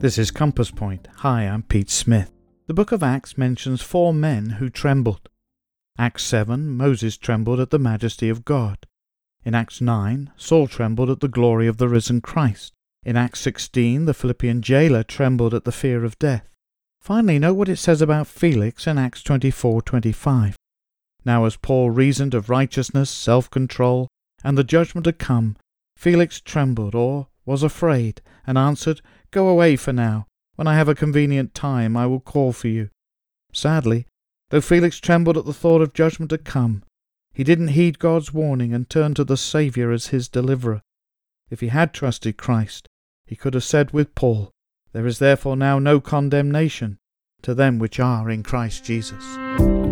This is Compass Point. Hi, I'm Pete Smith. The book of Acts mentions four men who trembled. Acts 7, Moses trembled at the majesty of God. In Acts 9, Saul trembled at the glory of the risen Christ. In Acts 16, the Philippian jailer trembled at the fear of death. Finally, note what it says about Felix in Acts 24:25. Now as Paul reasoned of righteousness, self-control, and the judgment to come, Felix trembled or was afraid, and answered, Go away for now. When I have a convenient time, I will call for you. Sadly, though Felix trembled at the thought of judgment to come, he didn't heed God's warning and turned to the Saviour as his deliverer. If he had trusted Christ, he could have said with Paul, There is therefore now no condemnation to them which are in Christ Jesus.